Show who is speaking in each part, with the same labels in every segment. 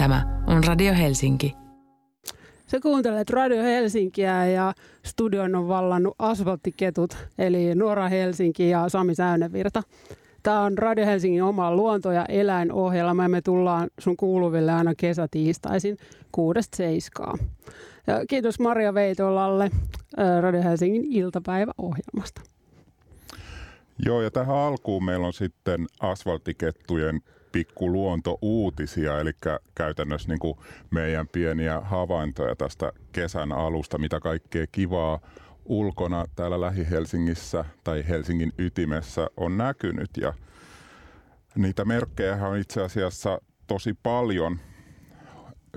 Speaker 1: Tämä on Radio Helsinki.
Speaker 2: Se kuuntelet Radio Helsinkiä ja studion on vallannut asfalttiketut, eli Nuora Helsinki ja Sami Säynevirta. Tämä on Radio Helsingin oma luonto- ja eläinohjelma ja me tullaan sun kuuluville aina kesätiistaisin kuudesta seiskaa. Ja kiitos Maria Veitolalle Radio Helsingin iltapäiväohjelmasta.
Speaker 3: Joo, ja tähän alkuun meillä on sitten asfalttikettujen pikku luontouutisia, eli käytännössä niin kuin meidän pieniä havaintoja tästä kesän alusta, mitä kaikkea kivaa ulkona täällä Lähi-Helsingissä tai Helsingin ytimessä on näkynyt. Ja niitä merkkejä on itse asiassa tosi paljon,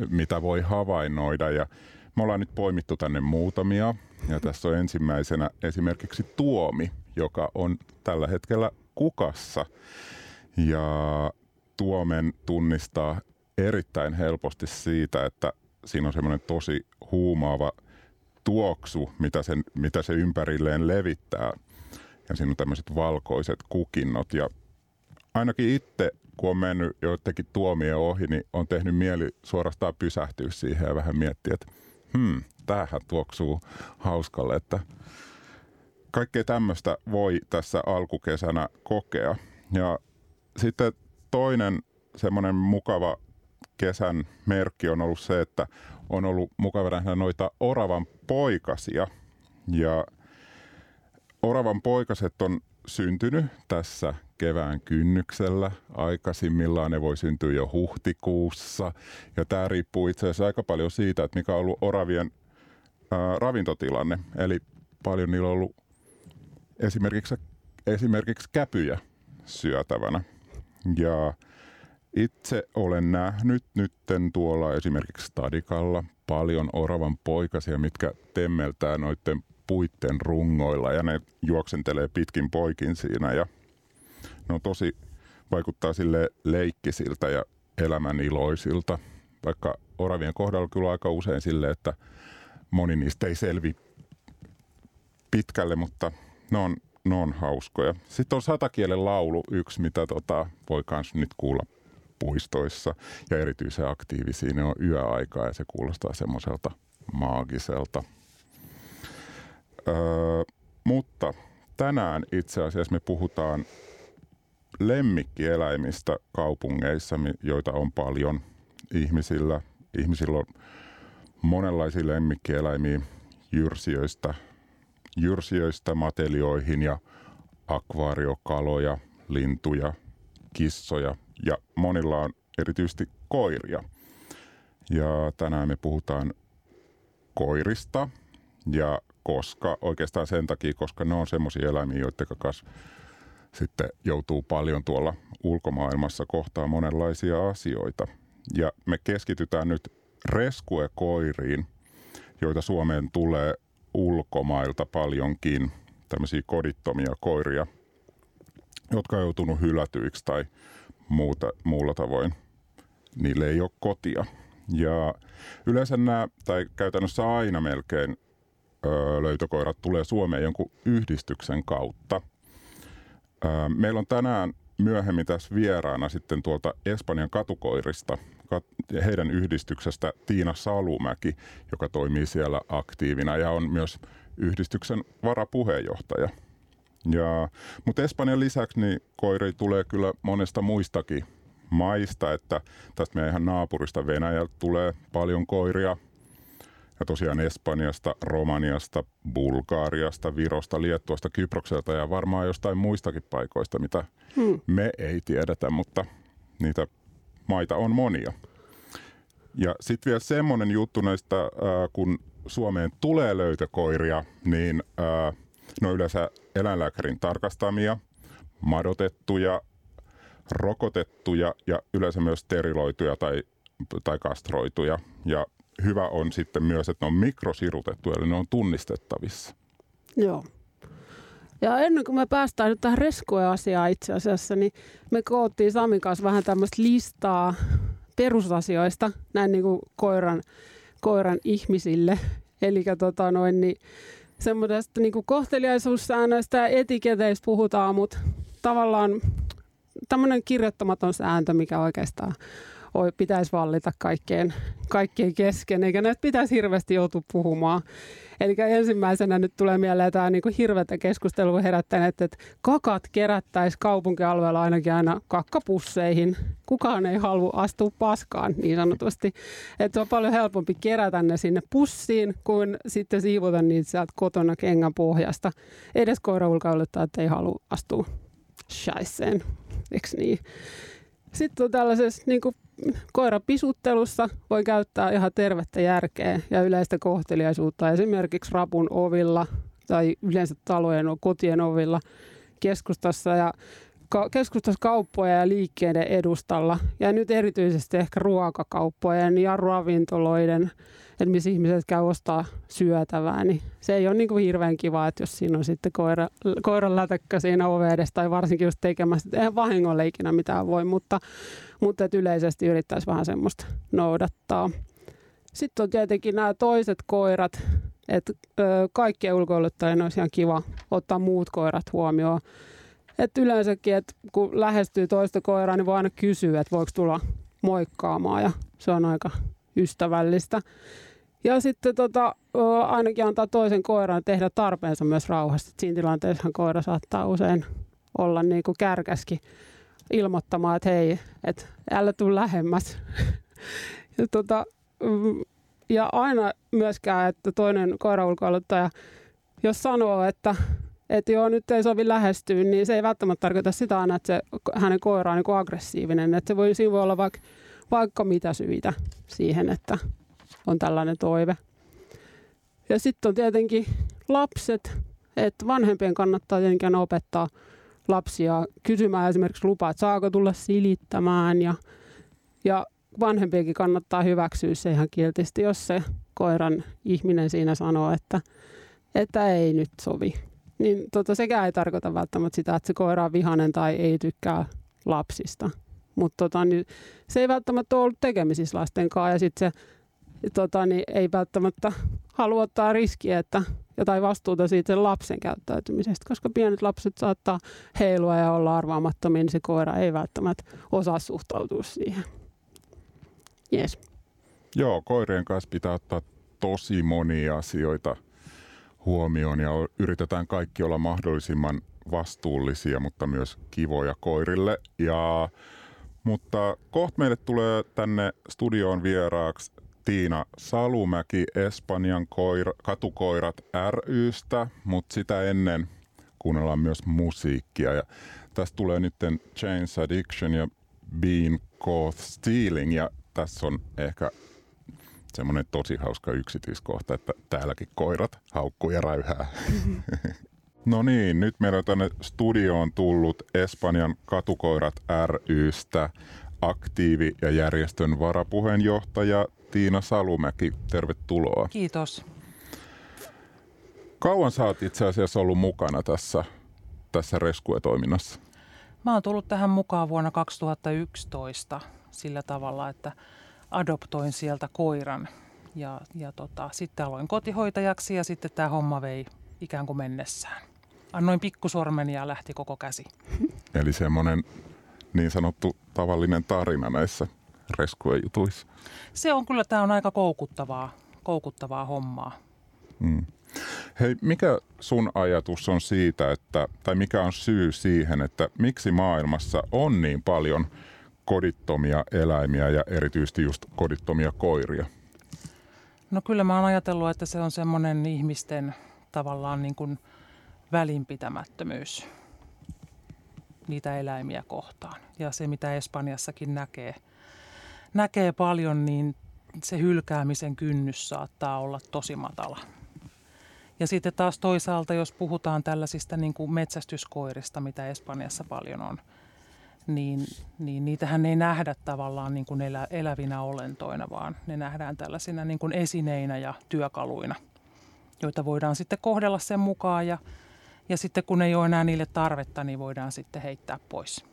Speaker 3: mitä voi havainnoida. Ja me ollaan nyt poimittu tänne muutamia. Ja tässä on ensimmäisenä esimerkiksi tuomi, joka on tällä hetkellä kukassa. Ja tuomen tunnistaa erittäin helposti siitä, että siinä on semmoinen tosi huumaava tuoksu, mitä, sen, mitä se ympärilleen levittää. Ja siinä on tämmöiset valkoiset kukinnot. Ja ainakin itse, kun on mennyt joidenkin tuomien ohi, niin on tehnyt mieli suorastaan pysähtyä siihen ja vähän miettiä, että hmm, tämähän tuoksuu hauskalle, että kaikkea tämmöistä voi tässä alkukesänä kokea. Ja sitten toinen semmoinen mukava kesän merkki on ollut se, että on ollut mukava nähdä noita oravan poikasia. Ja oravan poikaset on syntynyt tässä kevään kynnyksellä. Aikaisimmillaan ne voi syntyä jo huhtikuussa. Ja tämä riippuu itse asiassa aika paljon siitä, että mikä on ollut oravien ää, ravintotilanne. Eli paljon niillä on ollut esimerkiksi, esimerkiksi käpyjä syötävänä. Ja itse olen nähnyt nytten tuolla esimerkiksi Stadikalla paljon oravan poikasia, mitkä temmeltää noiden puitten rungoilla ja ne juoksentelee pitkin poikin siinä. Ja ne on tosi, vaikuttaa sille leikkisiltä ja elämän iloisilta, vaikka oravien kohdalla kyllä aika usein sille, että moni niistä ei selvi pitkälle, mutta ne on ne on hauskoja. Sitten on satakielen laulu yksi, mitä tota, voi myös nyt kuulla puistoissa ja erityisen aktiivisia. Ne on yöaikaa ja se kuulostaa semmoiselta maagiselta. Öö, mutta tänään itse asiassa me puhutaan lemmikkieläimistä kaupungeissa, joita on paljon ihmisillä. Ihmisillä on monenlaisia lemmikkieläimiä jyrsijöistä jyrsijöistä matelioihin ja akvaariokaloja, lintuja, kissoja ja monilla on erityisesti koiria. Ja tänään me puhutaan koirista ja koska, oikeastaan sen takia, koska ne on semmoisia eläimiä, joiden kanssa sitten joutuu paljon tuolla ulkomaailmassa kohtaa monenlaisia asioita. Ja me keskitytään nyt reskuekoiriin, joita Suomeen tulee ulkomailta paljonkin tämmöisiä kodittomia koiria, jotka on joutunut hylätyiksi tai muuta, muulla tavoin. Niille ei ole kotia. Ja yleensä nämä, tai käytännössä aina melkein öö, löytökoirat tulee Suomeen jonkun yhdistyksen kautta. Öö, meillä on tänään myöhemmin tässä vieraana sitten tuolta Espanjan katukoirista – heidän yhdistyksestä Tiina Salumäki, joka toimii siellä aktiivina ja on myös yhdistyksen varapuheenjohtaja. Ja, mutta Espanjan lisäksi niin koiri tulee kyllä monesta muistakin maista, että tästä meidän ihan naapurista Venäjältä tulee paljon koiria. Ja tosiaan Espanjasta, Romaniasta, Bulgaariasta, Virosta, Liettuasta, Kyprokselta ja varmaan jostain muistakin paikoista, mitä hmm. me ei tiedetä, mutta niitä maita on monia. Ja sitten vielä semmoinen juttu näistä, äh, kun Suomeen tulee löytökoiria, niin äh, ne on yleensä eläinlääkärin tarkastamia, madotettuja, rokotettuja ja yleensä myös steriloituja tai, tai kastroituja. Ja hyvä on sitten myös, että ne on mikrosirutettuja, eli ne on tunnistettavissa.
Speaker 2: Joo. Ja ennen kuin me päästään nyt tähän rescue-asiaan itse asiassa, niin me koottiin Samin kanssa vähän tämmöistä listaa perusasioista näin niin kuin koiran, koiran ihmisille. Eli tota noin, niin semmoisesta niin kuin kohteliaisuussäännöistä ja etiketeistä puhutaan, mutta tavallaan tämmöinen kirjoittamaton sääntö, mikä oikeastaan pitäisi vallita kaikkeen, kaikkien kesken, eikä näitä pitäisi hirveästi joutua puhumaan. Eli ensimmäisenä nyt tulee mieleen tämä niin kuin hirveätä keskustelua herättäneet, että kakat kerättäisiin kaupunkialueella ainakin aina kakkapusseihin. Kukaan ei halua astua paskaan niin sanotusti. Että on paljon helpompi kerätä ne sinne pussiin kuin sitten siivota niitä sieltä kotona kengän pohjasta. Edes koiraulkailuttajat ei halua astua shaiseen, eikö niin? Sitten on tällaisessa niin kuin koirapisuttelussa voi käyttää ihan tervettä järkeä ja yleistä kohteliaisuutta. Esimerkiksi rapun ovilla tai yleensä talojen kotien ovilla keskustassa. Ja keskustassa kauppoja ja liikkeiden edustalla ja nyt erityisesti ehkä ruokakauppojen ja ravintoloiden että missä ihmiset käy ostaa syötävää, niin se ei ole niin kuin hirveän kiva, että jos siinä on sitten koira, koiran lätäkkä siinä ove edessä tai varsinkin just tekemässä, eihän vahingolle ikinä mitään voi, mutta, mutta että yleisesti yrittäisi vähän semmoista noudattaa. Sitten on tietenkin nämä toiset koirat, että kaikkien ulkoiluttajien olisi ihan kiva ottaa muut koirat huomioon. Että yleensäkin, että kun lähestyy toista koiraa, niin voi aina kysyä, että voiko tulla moikkaamaan ja se on aika ystävällistä. Ja sitten tota, ainakin antaa toisen koiran tehdä tarpeensa myös rauhassa. Siinä tilanteessa koira saattaa usein olla niin kuin kärkäskin ilmoittamaan, että hei, että älä tule lähemmäs. ja, tota, mm, ja aina myöskään, että toinen koiraulkoiluttaja, jos sanoo, että, että joo, nyt ei sovi lähestyä, niin se ei välttämättä tarkoita sitä aina, että se, hänen koira on niin aggressiivinen. Että se voi, siinä voi olla vaikka, vaikka mitä syitä siihen, että on tällainen toive. Ja sitten on tietenkin lapset, että vanhempien kannattaa tietenkin opettaa lapsia kysymään esimerkiksi lupaa, että saako tulla silittämään ja, ja vanhempienkin kannattaa hyväksyä se ihan kiltisti, jos se koiran ihminen siinä sanoo, että, että ei nyt sovi. Niin tota, sekään ei tarkoita välttämättä sitä, että se koira on vihanen tai ei tykkää lapsista. Mutta tota, niin se ei välttämättä ole ollut tekemisissä lasten kanssa ja sitten se tota, niin ei välttämättä halua ottaa riskiä, että jotain vastuuta siitä sen lapsen käyttäytymisestä, koska pienet lapset saattaa heilua ja olla arvaamattomia, niin se koira ei välttämättä osaa suhtautua siihen. Yes.
Speaker 3: Joo, koirien kanssa pitää ottaa tosi monia asioita huomioon ja yritetään kaikki olla mahdollisimman vastuullisia, mutta myös kivoja koirille. Ja, mutta kohta meille tulee tänne studioon vieraaksi Tiina Salumäki Espanjan koira, katukoirat rystä, mutta sitä ennen kuunnellaan myös musiikkia. Ja tästä tulee nyt Chains Addiction ja Bean Caught Stealing ja tässä on ehkä semmoinen tosi hauska yksityiskohta, että täälläkin koirat haukkuu ja räyhää. No niin, nyt meillä on tänne studioon tullut Espanjan katukoirat rystä aktiivi ja järjestön varapuheenjohtaja Tiina Salumäki, tervetuloa.
Speaker 4: Kiitos.
Speaker 3: Kauan sä oot itse asiassa ollut mukana tässä, tässä Reskue-toiminnassa?
Speaker 4: Mä oon tullut tähän mukaan vuonna 2011 sillä tavalla, että adoptoin sieltä koiran ja, ja tota, sitten aloin kotihoitajaksi ja sitten tämä homma vei ikään kuin mennessään. Annoin pikkusormen ja lähti koko käsi.
Speaker 3: Eli semmoinen niin sanottu tavallinen tarina näissä rescue-jutuissa.
Speaker 4: Se on kyllä, tämä on aika koukuttavaa, koukuttavaa hommaa. Mm.
Speaker 3: Hei, mikä sun ajatus on siitä, että, tai mikä on syy siihen, että miksi maailmassa on niin paljon kodittomia eläimiä ja erityisesti just kodittomia koiria?
Speaker 4: No kyllä mä oon ajatellut, että se on semmoinen ihmisten tavallaan niin kuin välinpitämättömyys niitä eläimiä kohtaan. Ja se, mitä Espanjassakin näkee – näkee paljon, niin se hylkäämisen kynnys saattaa olla tosi matala. Ja sitten taas toisaalta, jos puhutaan tällaisista niin kuin metsästyskoirista, mitä Espanjassa paljon on, niin, niin niitähän ei nähdä tavallaan niin kuin elä, elävinä olentoina, vaan ne nähdään tällaisina niin kuin esineinä ja työkaluina, joita voidaan sitten kohdella sen mukaan ja, ja sitten kun ei ole enää niille tarvetta, niin voidaan sitten heittää pois.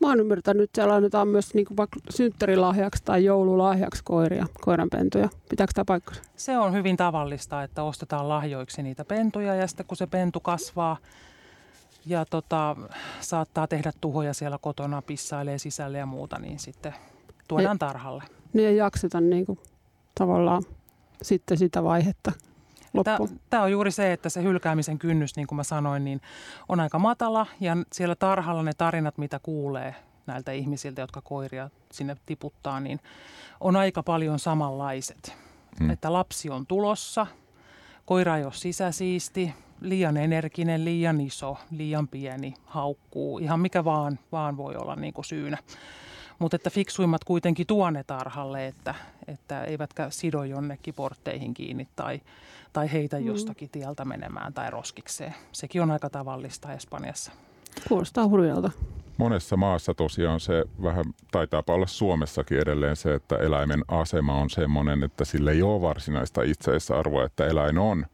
Speaker 2: Mä oon ymmärtänyt, että siellä annetaan myös niin kuin vaikka synttärilahjaksi tai joululahjaksi koiria, koiranpentuja. Pitääkö tämä paikkansa?
Speaker 4: Se on hyvin tavallista, että ostetaan lahjoiksi niitä pentuja ja sitten kun se pentu kasvaa ja tota, saattaa tehdä tuhoja siellä kotona, pissailee sisälle ja muuta, niin sitten tuodaan tarhalle.
Speaker 2: Niin ei jakseta niin kuin, tavallaan sitten sitä vaihetta.
Speaker 4: Tämä on juuri se, että se hylkäämisen kynnys, niin kuin mä sanoin, niin on aika matala ja siellä tarhalla ne tarinat, mitä kuulee näiltä ihmisiltä, jotka koiria sinne tiputtaa, niin on aika paljon samanlaiset. Hmm. Että lapsi on tulossa, koira ei ole sisäsiisti, liian energinen, liian iso, liian pieni, haukkuu, ihan mikä vaan, vaan voi olla niin kuin syynä. Mutta että fiksuimmat kuitenkin tuoneet tarhalle, että, että eivätkä sido jonnekin portteihin kiinni tai, tai heitä mm. jostakin tieltä menemään tai roskikseen. Sekin on aika tavallista Espanjassa.
Speaker 2: Kuulostaa hurjalta.
Speaker 3: Monessa maassa tosiaan se vähän taitaa olla Suomessakin edelleen se, että eläimen asema on semmoinen, että sille ei ole varsinaista itseisarvoa, että eläin on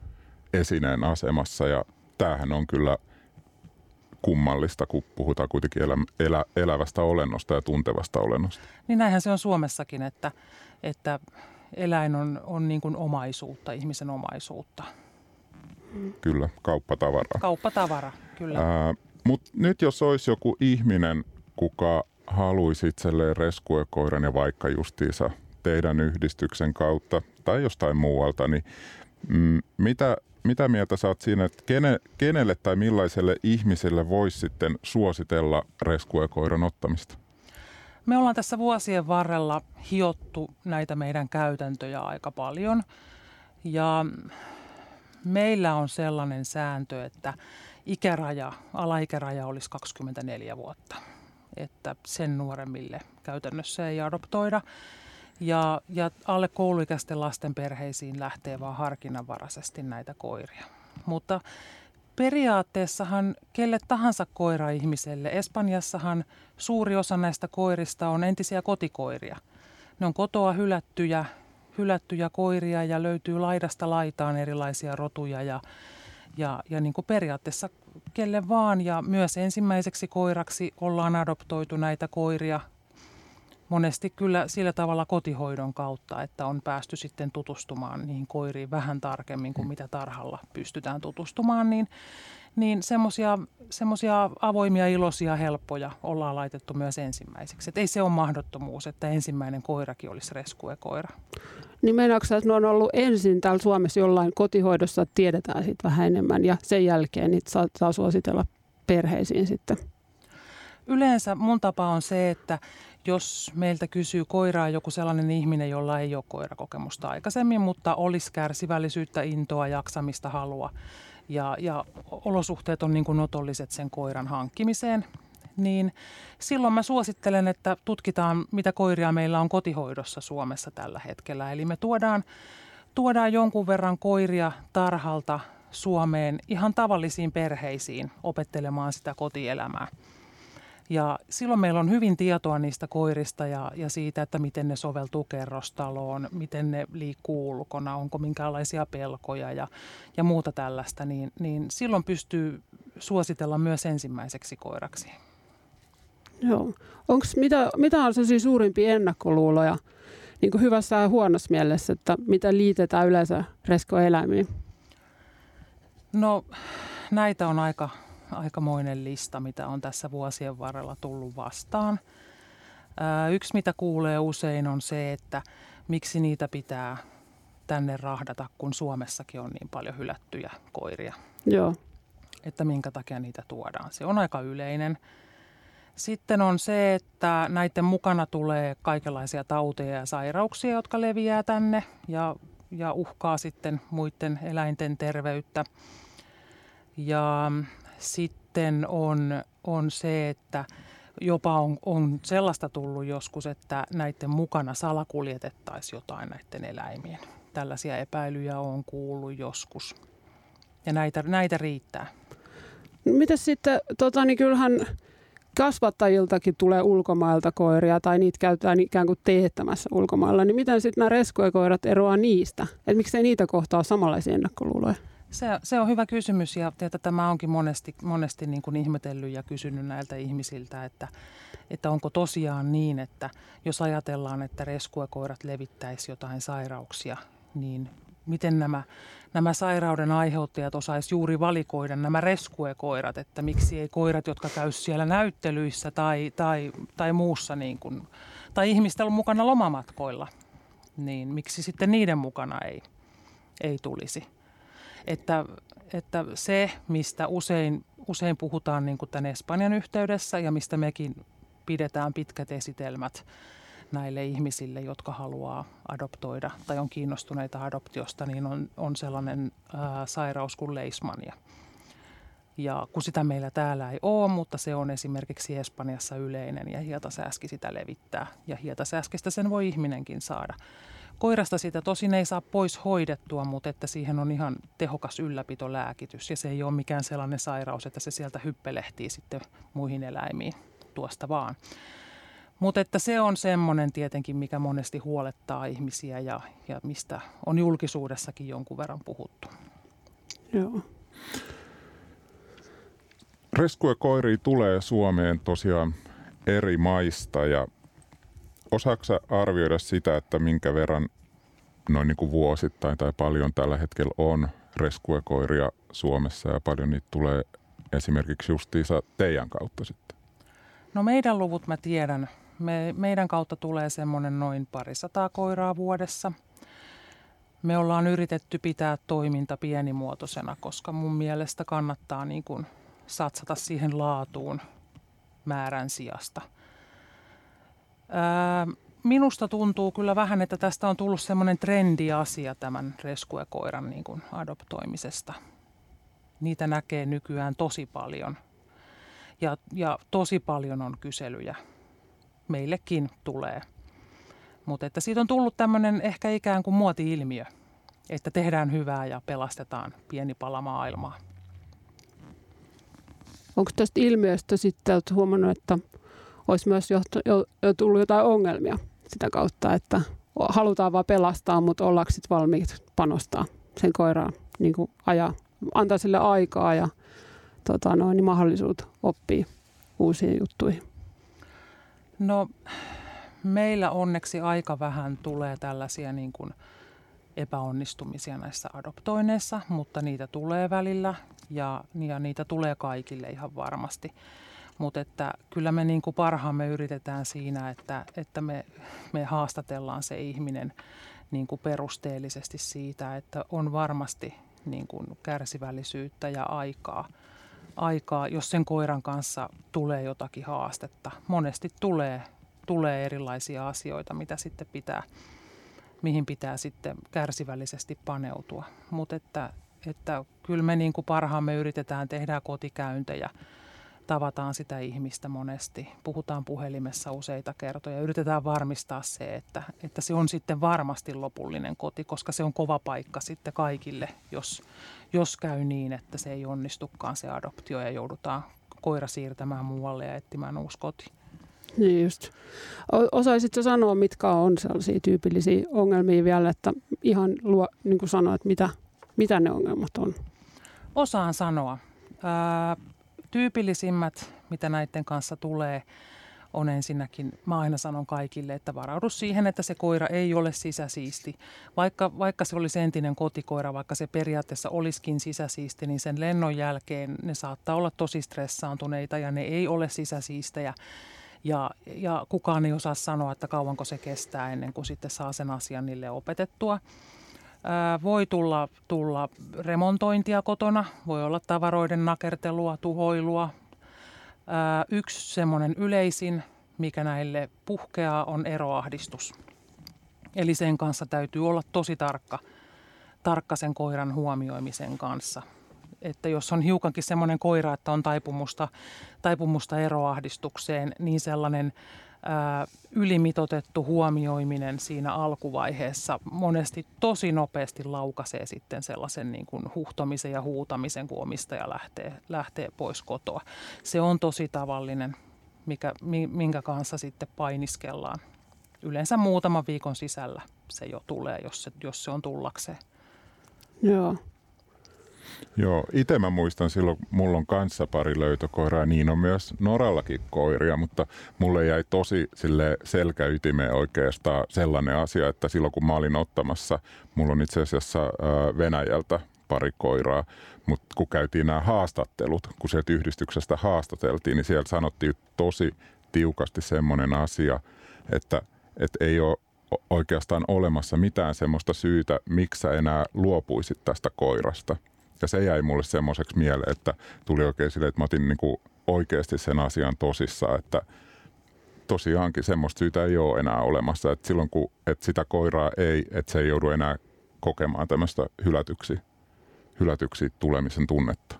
Speaker 3: esineen asemassa ja tämähän on kyllä kummallista, kun puhutaan kuitenkin elä, elä, elävästä olennosta ja tuntevasta olennosta.
Speaker 4: Niin näinhän se on Suomessakin, että, että eläin on, on niin kuin omaisuutta, ihmisen omaisuutta.
Speaker 3: Kyllä, kauppatavara.
Speaker 4: Kauppatavara, kyllä.
Speaker 3: Mutta nyt jos olisi joku ihminen, kuka haluaisi itselleen reskuekoiran ja vaikka justiinsa teidän yhdistyksen kautta tai jostain muualta, niin mm, mitä, mitä mieltä saat siinä, että kene, kenelle tai millaiselle ihmiselle voisi sitten suositella reskuekoiran ottamista?
Speaker 4: Me ollaan tässä vuosien varrella hiottu näitä meidän käytäntöjä aika paljon ja meillä on sellainen sääntö, että ikäraja, alaikäraja olisi 24 vuotta. Että sen nuoremmille käytännössä ei adoptoida. Ja, ja alle kouluikäisten lasten perheisiin lähtee vaan harkinnanvaraisesti näitä koiria. Mutta periaatteessahan kelle tahansa koira-ihmiselle, Espanjassahan suuri osa näistä koirista on entisiä kotikoiria. Ne on kotoa hylättyjä, hylättyjä koiria ja löytyy laidasta laitaan erilaisia rotuja ja ja, ja niin kuin periaatteessa kelle vaan ja myös ensimmäiseksi koiraksi ollaan adoptoitu näitä koiria monesti kyllä sillä tavalla kotihoidon kautta, että on päästy sitten tutustumaan niihin koiriin vähän tarkemmin kuin mitä tarhalla pystytään tutustumaan, niin, niin semmoisia avoimia, iloisia, helppoja ollaan laitettu myös ensimmäiseksi. Et ei se ole mahdottomuus, että ensimmäinen koirakin olisi rescue-koira.
Speaker 2: Niin meinaatko että ne on ollut ensin täällä Suomessa jollain kotihoidossa, että tiedetään siitä vähän enemmän ja sen jälkeen niitä saa, saa suositella perheisiin sitten?
Speaker 4: Yleensä mun tapa on se, että jos meiltä kysyy koiraa joku sellainen ihminen, jolla ei ole koirakokemusta aikaisemmin, mutta olisi kärsivällisyyttä, intoa, jaksamista, halua ja, ja olosuhteet on niin kuin otolliset sen koiran hankkimiseen, niin silloin mä suosittelen, että tutkitaan, mitä koiria meillä on kotihoidossa Suomessa tällä hetkellä. Eli me tuodaan, tuodaan jonkun verran koiria tarhalta Suomeen ihan tavallisiin perheisiin opettelemaan sitä kotielämää. Ja silloin meillä on hyvin tietoa niistä koirista ja, ja siitä, että miten ne soveltuu kerrostaloon, miten ne liikkuu ulkona, onko minkälaisia pelkoja ja, ja muuta tällaista. Niin, niin silloin pystyy suositella myös ensimmäiseksi koiraksi.
Speaker 2: Joo. Onks, mitä, mitä on sellaisia suurimpia ennakkoluuloja niin kuin hyvässä ja huonossa mielessä, että mitä liitetään yleensä reskoeläimiin?
Speaker 4: No näitä on aika, aikamoinen lista, mitä on tässä vuosien varrella tullut vastaan. Yksi, mitä kuulee usein, on se, että miksi niitä pitää tänne rahdata, kun Suomessakin on niin paljon hylättyjä koiria.
Speaker 2: Joo.
Speaker 4: Että minkä takia niitä tuodaan. Se on aika yleinen. Sitten on se, että näiden mukana tulee kaikenlaisia tauteja ja sairauksia, jotka leviää tänne ja, ja uhkaa sitten muiden eläinten terveyttä. Ja sitten on, on se, että jopa on, on sellaista tullut joskus, että näiden mukana salakuljetettaisiin jotain näiden eläimien. Tällaisia epäilyjä on kuullut joskus. Ja näitä, näitä riittää.
Speaker 2: Mitäs sitten, tota, niin kyllähän kasvattajiltakin tulee ulkomailta koiria tai niitä käytetään ikään kuin teettämässä ulkomailla, niin miten sitten nämä reskoekoirat eroaa niistä? Että miksei niitä kohtaa samanlaisia ennakkoluuloja?
Speaker 4: Se, se on hyvä kysymys ja tietä tämä onkin monesti, monesti niin kuin ihmetellyt ja kysynyt näiltä ihmisiltä, että, että onko tosiaan niin, että jos ajatellaan, että reskuekoirat levittäisi jotain sairauksia, niin miten nämä, nämä sairauden aiheuttajat osaisi juuri valikoida nämä reskuekoirat, että miksi ei koirat, jotka käy siellä näyttelyissä tai, tai, tai muussa, niin kuin, tai ihmisten on mukana lomamatkoilla, niin miksi sitten niiden mukana ei, ei tulisi. Että, että se, mistä usein, usein puhutaan niin kuin tämän Espanjan yhteydessä ja mistä mekin pidetään pitkät esitelmät näille ihmisille, jotka haluaa adoptoida tai on kiinnostuneita adoptiosta, niin on, on sellainen ää, sairaus kuin leismania. Ja kun sitä meillä täällä ei ole, mutta se on esimerkiksi Espanjassa yleinen ja hietasääski sitä levittää. Ja hietasääskistä sen voi ihminenkin saada. Koirasta sitä tosin ei saa pois hoidettua, mutta että siihen on ihan tehokas ylläpitolääkitys. Ja se ei ole mikään sellainen sairaus, että se sieltä hyppelehtii sitten muihin eläimiin tuosta vaan. Mutta että se on semmoinen tietenkin, mikä monesti huolettaa ihmisiä ja, ja mistä on julkisuudessakin jonkun verran puhuttu.
Speaker 2: Joo.
Speaker 3: Rescue-koiria tulee Suomeen tosiaan eri maista ja osaako arvioida sitä, että minkä verran noin niin kuin vuosittain tai paljon tällä hetkellä on rescue-koiria Suomessa ja paljon niitä tulee esimerkiksi justiinsa teidän kautta sitten?
Speaker 4: No meidän luvut mä tiedän. Me, meidän kautta tulee semmoinen noin parisataa koiraa vuodessa. Me ollaan yritetty pitää toiminta pienimuotoisena, koska mun mielestä kannattaa niin kuin satsata siihen laatuun määrän sijasta. Ää, minusta tuntuu kyllä vähän, että tästä on tullut semmoinen trendiasia tämän reskuekoiran niin kuin adoptoimisesta. Niitä näkee nykyään tosi paljon. Ja, ja tosi paljon on kyselyjä. Meillekin tulee. Mutta että siitä on tullut tämmöinen ehkä ikään kuin muoti-ilmiö, että tehdään hyvää ja pelastetaan pieni pala maailmaa.
Speaker 2: Onko tästä ilmiöstä sitten huomannut, että olisi myös jo, jo, jo tullut jotain ongelmia sitä kautta, että halutaan vaan pelastaa, mutta ollaanko sitten valmiit panostaa sen koiraan, niin kuin ajaa, antaa sille aikaa ja tota, noin, niin mahdollisuutta oppia uusiin juttuihin?
Speaker 4: No meillä onneksi aika vähän tulee tällaisia niin kuin epäonnistumisia näissä adoptoineissa, mutta niitä tulee välillä ja, ja niitä tulee kaikille ihan varmasti. Mutta että kyllä me niin kuin parhaamme yritetään siinä, että, että me, me haastatellaan se ihminen niin kuin perusteellisesti siitä, että on varmasti niin kuin kärsivällisyyttä ja aikaa, aikaa, jos sen koiran kanssa tulee jotakin haastetta. Monesti tulee, tulee erilaisia asioita, mitä sitten pitää, mihin pitää sitten kärsivällisesti paneutua. Mutta että, että kyllä me niin kuin parhaamme yritetään tehdä kotikäyntejä – tavataan sitä ihmistä monesti, puhutaan puhelimessa useita kertoja, yritetään varmistaa se, että, että se on sitten varmasti lopullinen koti, koska se on kova paikka sitten kaikille, jos, jos käy niin, että se ei onnistukaan se adoptio ja joudutaan koira siirtämään muualle ja etsimään uusi koti.
Speaker 2: Niin just. Osaisitko sanoa, mitkä on sellaisia tyypillisiä ongelmia vielä, että ihan luo, niin kuin sanoa, että mitä, mitä ne ongelmat on?
Speaker 4: Osaan sanoa. Tyypillisimmät, mitä näiden kanssa tulee, on ensinnäkin, mä aina sanon kaikille, että varaudu siihen, että se koira ei ole sisäsiisti. Vaikka, vaikka se olisi entinen kotikoira, vaikka se periaatteessa olisikin sisäsiisti, niin sen lennon jälkeen ne saattaa olla tosi stressaantuneita ja ne ei ole sisäsiistejä. Ja, ja kukaan ei osaa sanoa, että kauanko se kestää ennen kuin sitten saa sen asian niille opetettua voi tulla, tulla remontointia kotona, voi olla tavaroiden nakertelua, tuhoilua. Yksi semmoinen yleisin, mikä näille puhkeaa, on eroahdistus. Eli sen kanssa täytyy olla tosi tarkka, tarkka sen koiran huomioimisen kanssa. Että jos on hiukankin semmoinen koira, että on taipumusta, taipumusta eroahdistukseen, niin sellainen ylimitotettu huomioiminen siinä alkuvaiheessa monesti tosi nopeasti laukaisee sitten sellaisen niin kuin huhtomisen ja huutamisen, kun omistaja lähtee, lähtee pois kotoa. Se on tosi tavallinen, mikä, minkä kanssa sitten painiskellaan. Yleensä muutaman viikon sisällä se jo tulee, jos se, jos se on tullakseen.
Speaker 2: Joo.
Speaker 3: Joo, itse mä muistan silloin, mulla on kanssa pari löytökoiraa, niin on myös Norallakin koiria, mutta mulle jäi tosi sille selkäytimeen oikeastaan sellainen asia, että silloin kun mä olin ottamassa, mulla on itse asiassa Venäjältä pari koiraa, mutta kun käytiin nämä haastattelut, kun sieltä yhdistyksestä haastateltiin, niin siellä sanottiin tosi tiukasti semmoinen asia, että, että ei ole oikeastaan olemassa mitään semmoista syytä, miksi sä enää luopuisit tästä koirasta. Ja se jäi mulle semmoiseksi mieleen, että tuli oikein silleen, että mä otin niin kuin oikeasti sen asian tosissaan, että tosiaankin semmoista syytä ei ole enää olemassa. Että silloin kun että sitä koiraa ei, että se ei joudu enää kokemaan tämmöistä hylätyksi, hylätyksi tulemisen tunnetta.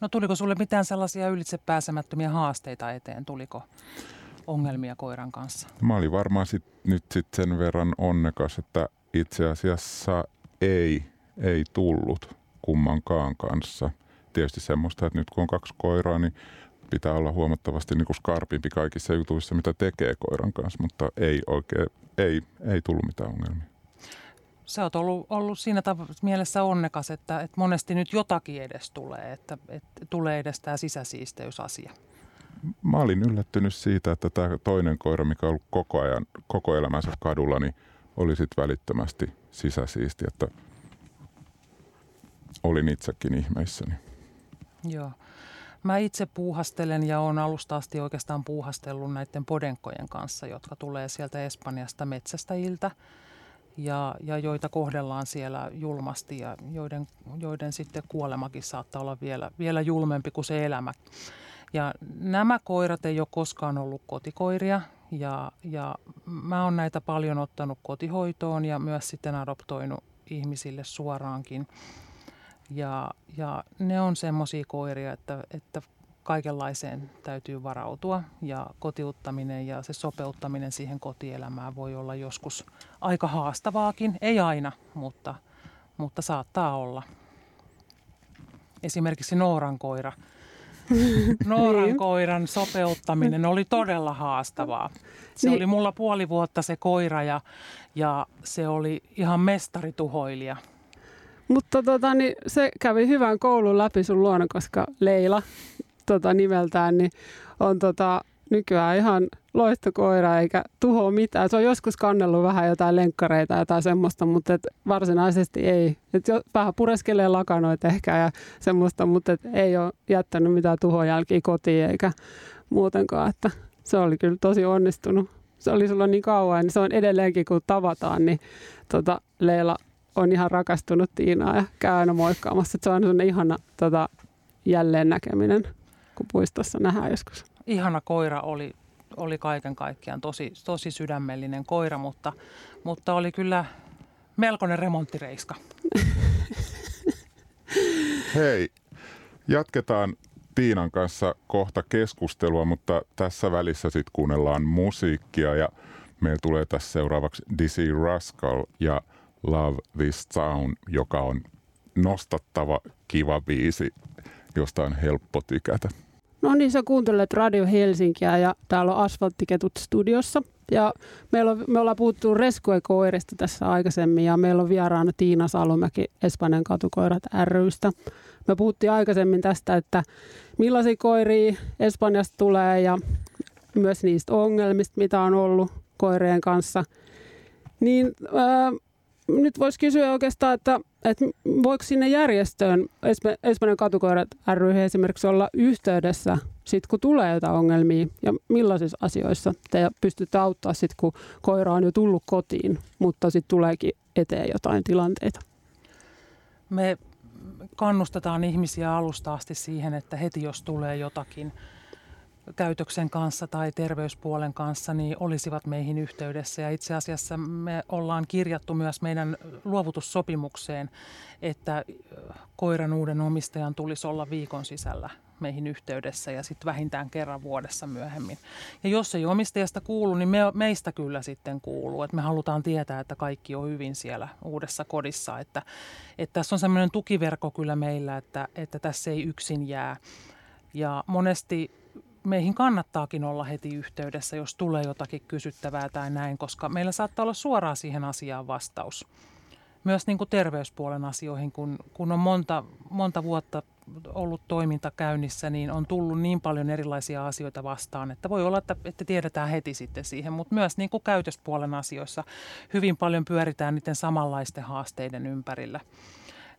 Speaker 4: No tuliko sulle mitään sellaisia ylitsepääsemättömiä haasteita eteen? Tuliko ongelmia koiran kanssa?
Speaker 3: Mä olin varmaan sit, nyt sit sen verran onnekas, että itse asiassa ei, ei tullut kummankaan kanssa. Tietysti semmoista, että nyt kun on kaksi koiraa, niin pitää olla huomattavasti niin kuin skarpimpi kaikissa jutuissa, mitä tekee koiran kanssa, mutta ei oikein, ei, ei tullut mitään ongelmia.
Speaker 4: Sä oot ollut, ollut siinä mielessä onnekas, että, että monesti nyt jotakin edes tulee, että, että tulee edes tämä sisäsiisteysasia.
Speaker 3: Mä olin yllättynyt siitä, että tämä toinen koira, mikä on ollut koko ajan, koko elämänsä kadulla, niin oli sitten välittömästi sisäsiisti, että olin itsekin ihmeissäni.
Speaker 4: Joo. Mä itse puuhastelen ja olen alusta asti oikeastaan puuhastellut näiden podenkkojen kanssa, jotka tulee sieltä Espanjasta metsästäjiltä ja, ja joita kohdellaan siellä julmasti ja joiden, joiden sitten kuolemakin saattaa olla vielä, vielä julmempi kuin se elämä. Ja nämä koirat ei ole koskaan ollut kotikoiria ja, ja mä oon näitä paljon ottanut kotihoitoon ja myös sitten adoptoinut ihmisille suoraankin. Ja, ja ne on semmoisia koiria, että, että kaikenlaiseen täytyy varautua ja kotiuttaminen ja se sopeuttaminen siihen kotielämään voi olla joskus aika haastavaakin. Ei aina, mutta, mutta saattaa olla. Esimerkiksi Nooran koira. Nooran niin. koiran sopeuttaminen oli todella haastavaa. Se niin. oli mulla puoli vuotta se koira ja, ja se oli ihan mestarituhoilija.
Speaker 2: Mutta tota, niin se kävi hyvän koulun läpi sun luona, koska Leila tota, nimeltään niin on tota, nykyään ihan loistokoira eikä tuho mitään. Se on joskus kannellut vähän jotain lenkkareita ja jotain semmoista, mutta et varsinaisesti ei. Et jo, vähän pureskelee lakanoita ehkä ja semmoista, mutta et ei ole jättänyt mitään tuhojälkiä kotiin eikä muutenkaan. Että se oli kyllä tosi onnistunut. Se oli sulla niin kauan, niin se on edelleenkin kun tavataan, niin tota, Leila on ihan rakastunut Tiinaa ja käy aina moikkaamassa. Et se on sellainen ihana tota, jälleen näkeminen, kun puistossa nähdään joskus.
Speaker 4: Ihana koira oli, oli kaiken kaikkiaan tosi, tosi sydämellinen koira, mutta, mutta oli kyllä melkoinen remonttireiska.
Speaker 3: Hei, jatketaan Tiinan kanssa kohta keskustelua, mutta tässä välissä sitten kuunnellaan musiikkia ja meillä tulee tässä seuraavaksi Dizzy Rascal ja Love This Sound, joka on nostattava, kiva biisi, josta on helppo tykätä.
Speaker 2: No niin, sä kuuntelet Radio Helsinkiä ja täällä on Asfalttiketut studiossa. Ja meillä on, me ollaan puhuttu reskuekoirista tässä aikaisemmin ja meillä on vieraana Tiina Salomäki Espanjan katukoirat rystä. Me puhuttiin aikaisemmin tästä, että millaisia koiria Espanjasta tulee ja myös niistä ongelmista, mitä on ollut koirien kanssa. Niin äh, nyt voisi kysyä oikeastaan, että, että voiko sinne järjestöön, Espanjan katukoirat ry esimerkiksi olla yhteydessä sit kun tulee jotain ongelmia ja millaisissa asioissa te pystytte auttaa sit kun koira on jo tullut kotiin, mutta sitten tuleekin eteen jotain tilanteita?
Speaker 4: Me kannustetaan ihmisiä alusta asti siihen, että heti jos tulee jotakin – käytöksen kanssa tai terveyspuolen kanssa, niin olisivat meihin yhteydessä. Ja itse asiassa me ollaan kirjattu myös meidän luovutussopimukseen, että koiran uuden omistajan tulisi olla viikon sisällä meihin yhteydessä ja sitten vähintään kerran vuodessa myöhemmin. Ja jos ei omistajasta kuulu, niin me, meistä kyllä sitten kuuluu. Että me halutaan tietää, että kaikki on hyvin siellä uudessa kodissa. Että, että tässä on semmoinen tukiverkko kyllä meillä, että, että tässä ei yksin jää. Ja monesti meihin kannattaakin olla heti yhteydessä, jos tulee jotakin kysyttävää tai näin, koska meillä saattaa olla suoraan siihen asiaan vastaus. myös niin kuin terveyspuolen asioihin, kun, kun on monta, monta vuotta ollut toiminta käynnissä, niin on tullut niin paljon erilaisia asioita vastaan, että voi olla, että, että tiedetään heti sitten siihen, mutta myös niin kuin käytöspuolen asioissa hyvin paljon pyöritään niiden samanlaisten haasteiden ympärillä,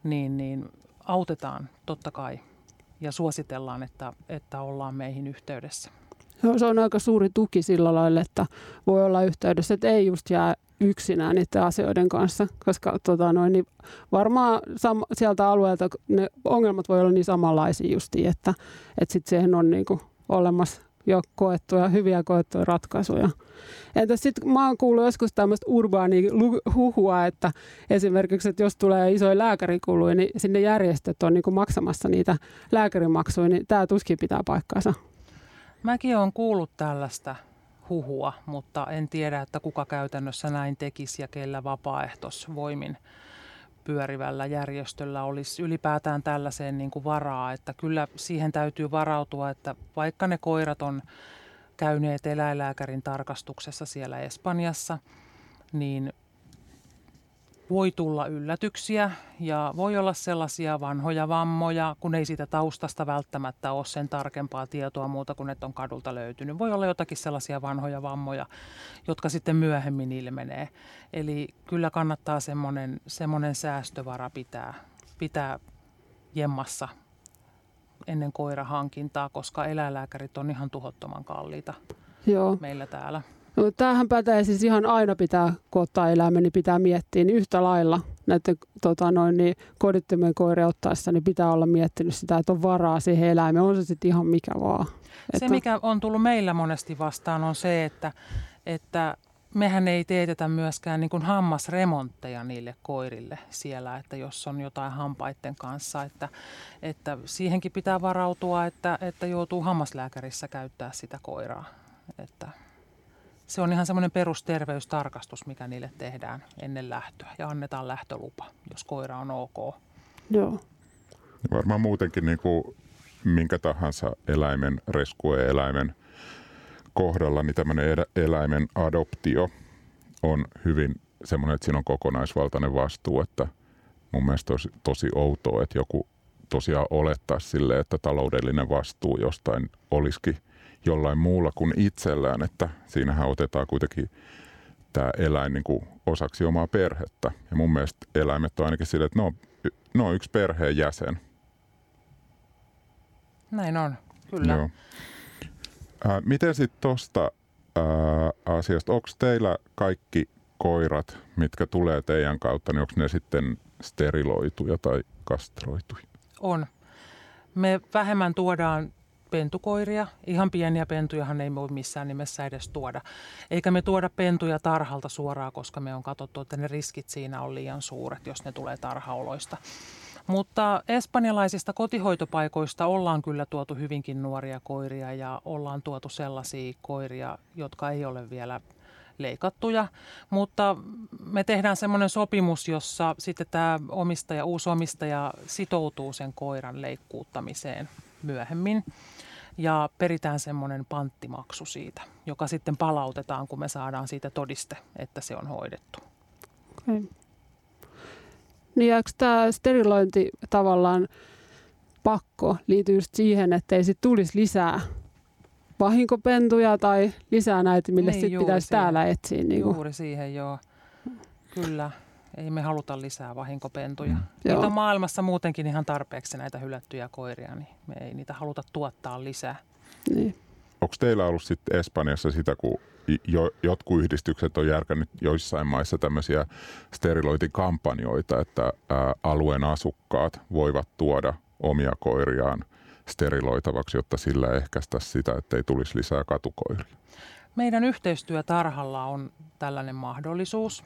Speaker 4: niin, niin autetaan totta kai ja suositellaan, että, että ollaan meihin yhteydessä.
Speaker 2: Se on aika suuri tuki sillä lailla, että voi olla yhteydessä, että ei just jää yksinään niiden asioiden kanssa, koska tota noin, niin varmaan sam- sieltä alueelta ne ongelmat voi olla niin samanlaisia justiin, että, että sitten siihen on niinku olemassa jo koettuja, hyviä koettuja ratkaisuja. Entä sitten mä oon kuullut joskus tämmöistä urbaania huhua, että esimerkiksi, että jos tulee isoja lääkärikuluja, niin sinne järjestöt on niinku maksamassa niitä lääkärimaksuja, niin tämä tuskin pitää paikkaansa.
Speaker 4: Mäkin olen kuullut tällaista huhua, mutta en tiedä, että kuka käytännössä näin tekisi ja kellä vapaaehtoisvoimin pyörivällä järjestöllä olisi ylipäätään tällaiseen niin kuin varaa, että kyllä siihen täytyy varautua, että vaikka ne koirat on käyneet eläinlääkärin tarkastuksessa siellä Espanjassa, niin voi tulla yllätyksiä ja voi olla sellaisia vanhoja vammoja, kun ei siitä taustasta välttämättä ole sen tarkempaa tietoa muuta kuin että on kadulta löytynyt. Voi olla jotakin sellaisia vanhoja vammoja, jotka sitten myöhemmin ilmenee. Eli kyllä kannattaa semmoinen, semmoinen säästövara pitää, pitää jemmassa ennen koirahankintaa, koska eläinlääkärit on ihan tuhottoman kalliita Joo. meillä täällä.
Speaker 2: No, tämähän pätee siis ihan aina pitää, kun ottaa eläimen, niin pitää miettiä niin yhtä lailla näiden tota noin, niin kodittomien koirien ottaessa, niin pitää olla miettinyt sitä, että on varaa siihen eläimeen, on se sitten ihan mikä vaan.
Speaker 4: Se, että... mikä on tullut meillä monesti vastaan, on se, että, että mehän ei teetetä myöskään niin kuin hammasremontteja niille koirille siellä, että jos on jotain hampaiden kanssa, että, että siihenkin pitää varautua, että, että joutuu hammaslääkärissä käyttää sitä koiraa. Että se on ihan semmoinen perusterveystarkastus, mikä niille tehdään ennen lähtöä ja annetaan lähtölupa, jos koira on ok.
Speaker 2: Joo.
Speaker 3: Varmaan muutenkin niin kuin minkä tahansa eläimen, rescue-eläimen kohdalla, niin tämmöinen eläimen adoptio on hyvin semmoinen, että siinä on kokonaisvaltainen vastuu, että mun mielestä olisi tosi outoa, että joku tosiaan olettaisi sille, että taloudellinen vastuu jostain olisikin – jollain muulla kuin itsellään, että siinähän otetaan kuitenkin tämä eläin niin kuin osaksi omaa perhettä. Ja mun mielestä eläimet on ainakin sille, että ne on, ne on yksi perheen jäsen.
Speaker 4: Näin on, kyllä. Joo.
Speaker 3: Ää, miten sitten tuosta asiasta, onko teillä kaikki koirat, mitkä tulee teidän kautta, niin onko ne sitten steriloituja tai kastroituja?
Speaker 4: On. Me vähemmän tuodaan pentukoiria. Ihan pieniä pentujahan ei voi missään nimessä edes tuoda. Eikä me tuoda pentuja tarhalta suoraan, koska me on katsottu, että ne riskit siinä on liian suuret, jos ne tulee tarhaoloista. Mutta espanjalaisista kotihoitopaikoista ollaan kyllä tuotu hyvinkin nuoria koiria ja ollaan tuotu sellaisia koiria, jotka ei ole vielä leikattuja, mutta me tehdään semmoinen sopimus, jossa sitten tämä omistaja, uusi omistaja sitoutuu sen koiran leikkuuttamiseen myöhemmin ja peritään semmoinen panttimaksu siitä, joka sitten palautetaan, kun me saadaan siitä todiste, että se on hoidettu. Okay.
Speaker 2: Niin eikö tämä sterilointi tavallaan pakko liittyy just siihen, että ei sitten tulisi lisää vahinkopentuja tai lisää näitä, mille niin, sitten pitäisi siihen. täällä etsiä? Niin
Speaker 4: kuin. Juuri siihen, joo. Kyllä. Ei me haluta lisää vahinkopentuja. Mm. Niitä on maailmassa muutenkin ihan tarpeeksi näitä hylättyjä koiria, niin me ei niitä haluta tuottaa lisää.
Speaker 3: Niin. Onko teillä ollut sitten Espanjassa sitä, kun jo, jotkut yhdistykset on järkännyt joissain maissa tämmöisiä sterilointikampanjoita, että ää, alueen asukkaat voivat tuoda omia koiriaan steriloitavaksi, jotta sillä ehkäistä sitä, että ei tulisi lisää katukoiria?
Speaker 4: Meidän yhteistyötarhalla on tällainen mahdollisuus.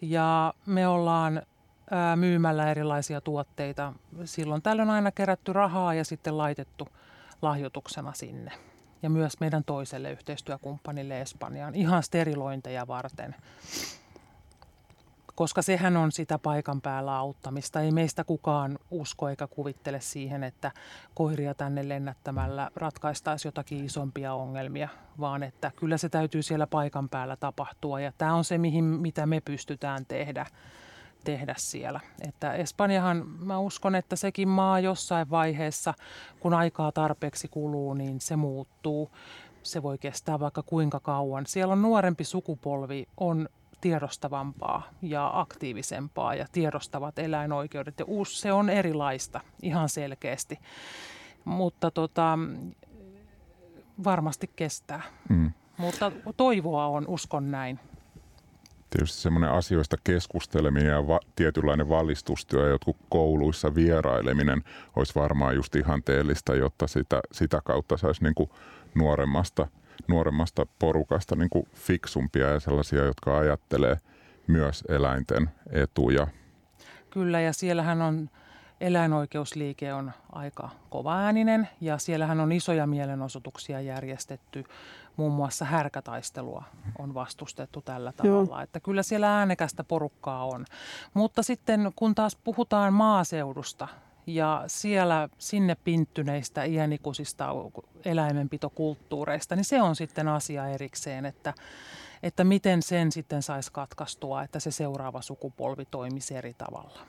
Speaker 4: Ja me ollaan myymällä erilaisia tuotteita. Silloin tällöin aina kerätty rahaa ja sitten laitettu lahjoituksena sinne. Ja myös meidän toiselle yhteistyökumppanille Espanjaan ihan sterilointeja varten. Koska sehän on sitä paikan päällä auttamista. Ei meistä kukaan usko eikä kuvittele siihen, että koiria tänne lennättämällä ratkaistaisi jotakin isompia ongelmia, vaan että kyllä se täytyy siellä paikan päällä tapahtua. Ja tämä on se, mihin, mitä me pystytään tehdä tehdä siellä. Että Espanjahan, mä uskon, että sekin maa jossain vaiheessa, kun aikaa tarpeeksi kuluu, niin se muuttuu. Se voi kestää vaikka kuinka kauan. Siellä on nuorempi sukupolvi, on tiedostavampaa ja aktiivisempaa ja tiedostavat eläinoikeudet. Ja uusi, se on erilaista ihan selkeästi, mutta tota, varmasti kestää. Mm. Mutta toivoa on, uskon näin.
Speaker 3: Tietysti semmoinen asioista keskusteleminen ja va- tietynlainen valistustyö ja jotkut kouluissa vieraileminen olisi varmaan just ihanteellista, jotta sitä, sitä kautta saisi niin kuin nuoremmasta – nuoremmasta porukasta niin kuin fiksumpia ja sellaisia, jotka ajattelee myös eläinten etuja.
Speaker 4: Kyllä, ja siellähän on eläinoikeusliike on aika kovaääninen ja siellähän on isoja mielenosoituksia järjestetty. Muun muassa härkätaistelua on vastustettu tällä tavalla, Joo. että kyllä siellä äänekästä porukkaa on. Mutta sitten kun taas puhutaan maaseudusta, ja siellä sinne pinttyneistä iänikuisista eläimenpitokulttuureista, niin se on sitten asia erikseen, että, että miten sen sitten saisi katkaistua, että se seuraava sukupolvi toimisi eri tavalla.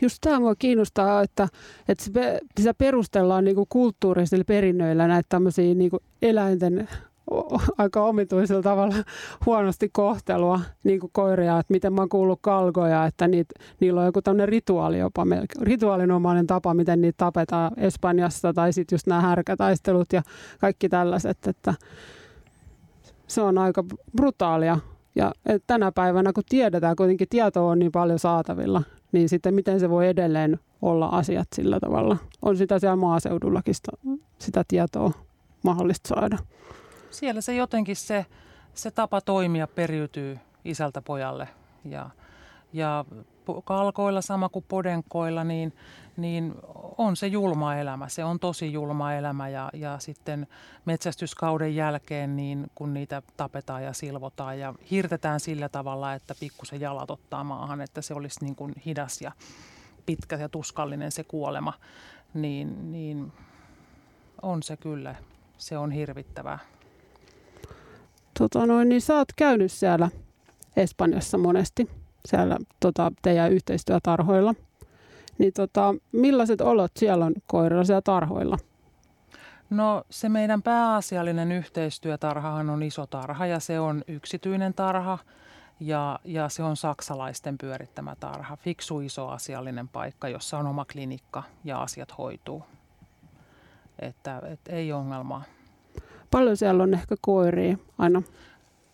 Speaker 2: Just tämä mua kiinnostaa, että, että se perustellaan niin kulttuurisilla perinnöillä näitä tämmöisiä niin eläinten aika omituisella tavalla huonosti kohtelua niin kuin koiria, että miten mä oon kuullut kalgoja, että niit, niillä on joku tämmöinen rituaali jopa, rituaalinomainen tapa, miten niitä tapetaan Espanjassa tai sitten just nämä härkätaistelut ja kaikki tällaiset, että se on aika brutaalia. Ja tänä päivänä, kun tiedetään, kuitenkin tietoa on niin paljon saatavilla, niin sitten miten se voi edelleen olla asiat sillä tavalla. On sitä siellä maaseudullakin sitä, sitä tietoa mahdollista saada
Speaker 4: siellä se jotenkin se, se tapa toimia periytyy isältä pojalle. Ja, ja kalkoilla sama kuin podenkoilla, niin, niin on se julma elämä. Se on tosi julma elämä ja, ja sitten metsästyskauden jälkeen, niin kun niitä tapetaan ja silvotaan ja hirtetään sillä tavalla, että pikkusen jalat ottaa maahan, että se olisi niin kuin hidas ja pitkä ja tuskallinen se kuolema, niin, niin on se kyllä, se on hirvittävää
Speaker 2: tota noin, niin sä oot käynyt siellä Espanjassa monesti, siellä tota, teidän yhteistyötarhoilla. Niin tota, millaiset olot siellä on koirilla siellä tarhoilla?
Speaker 4: No se meidän pääasiallinen yhteistyötarhahan on iso tarha ja se on yksityinen tarha ja, ja se on saksalaisten pyörittämä tarha. Fiksu iso asiallinen paikka, jossa on oma klinikka ja asiat hoituu. Että, et ei ongelmaa.
Speaker 2: Paljon siellä on ehkä koiria aina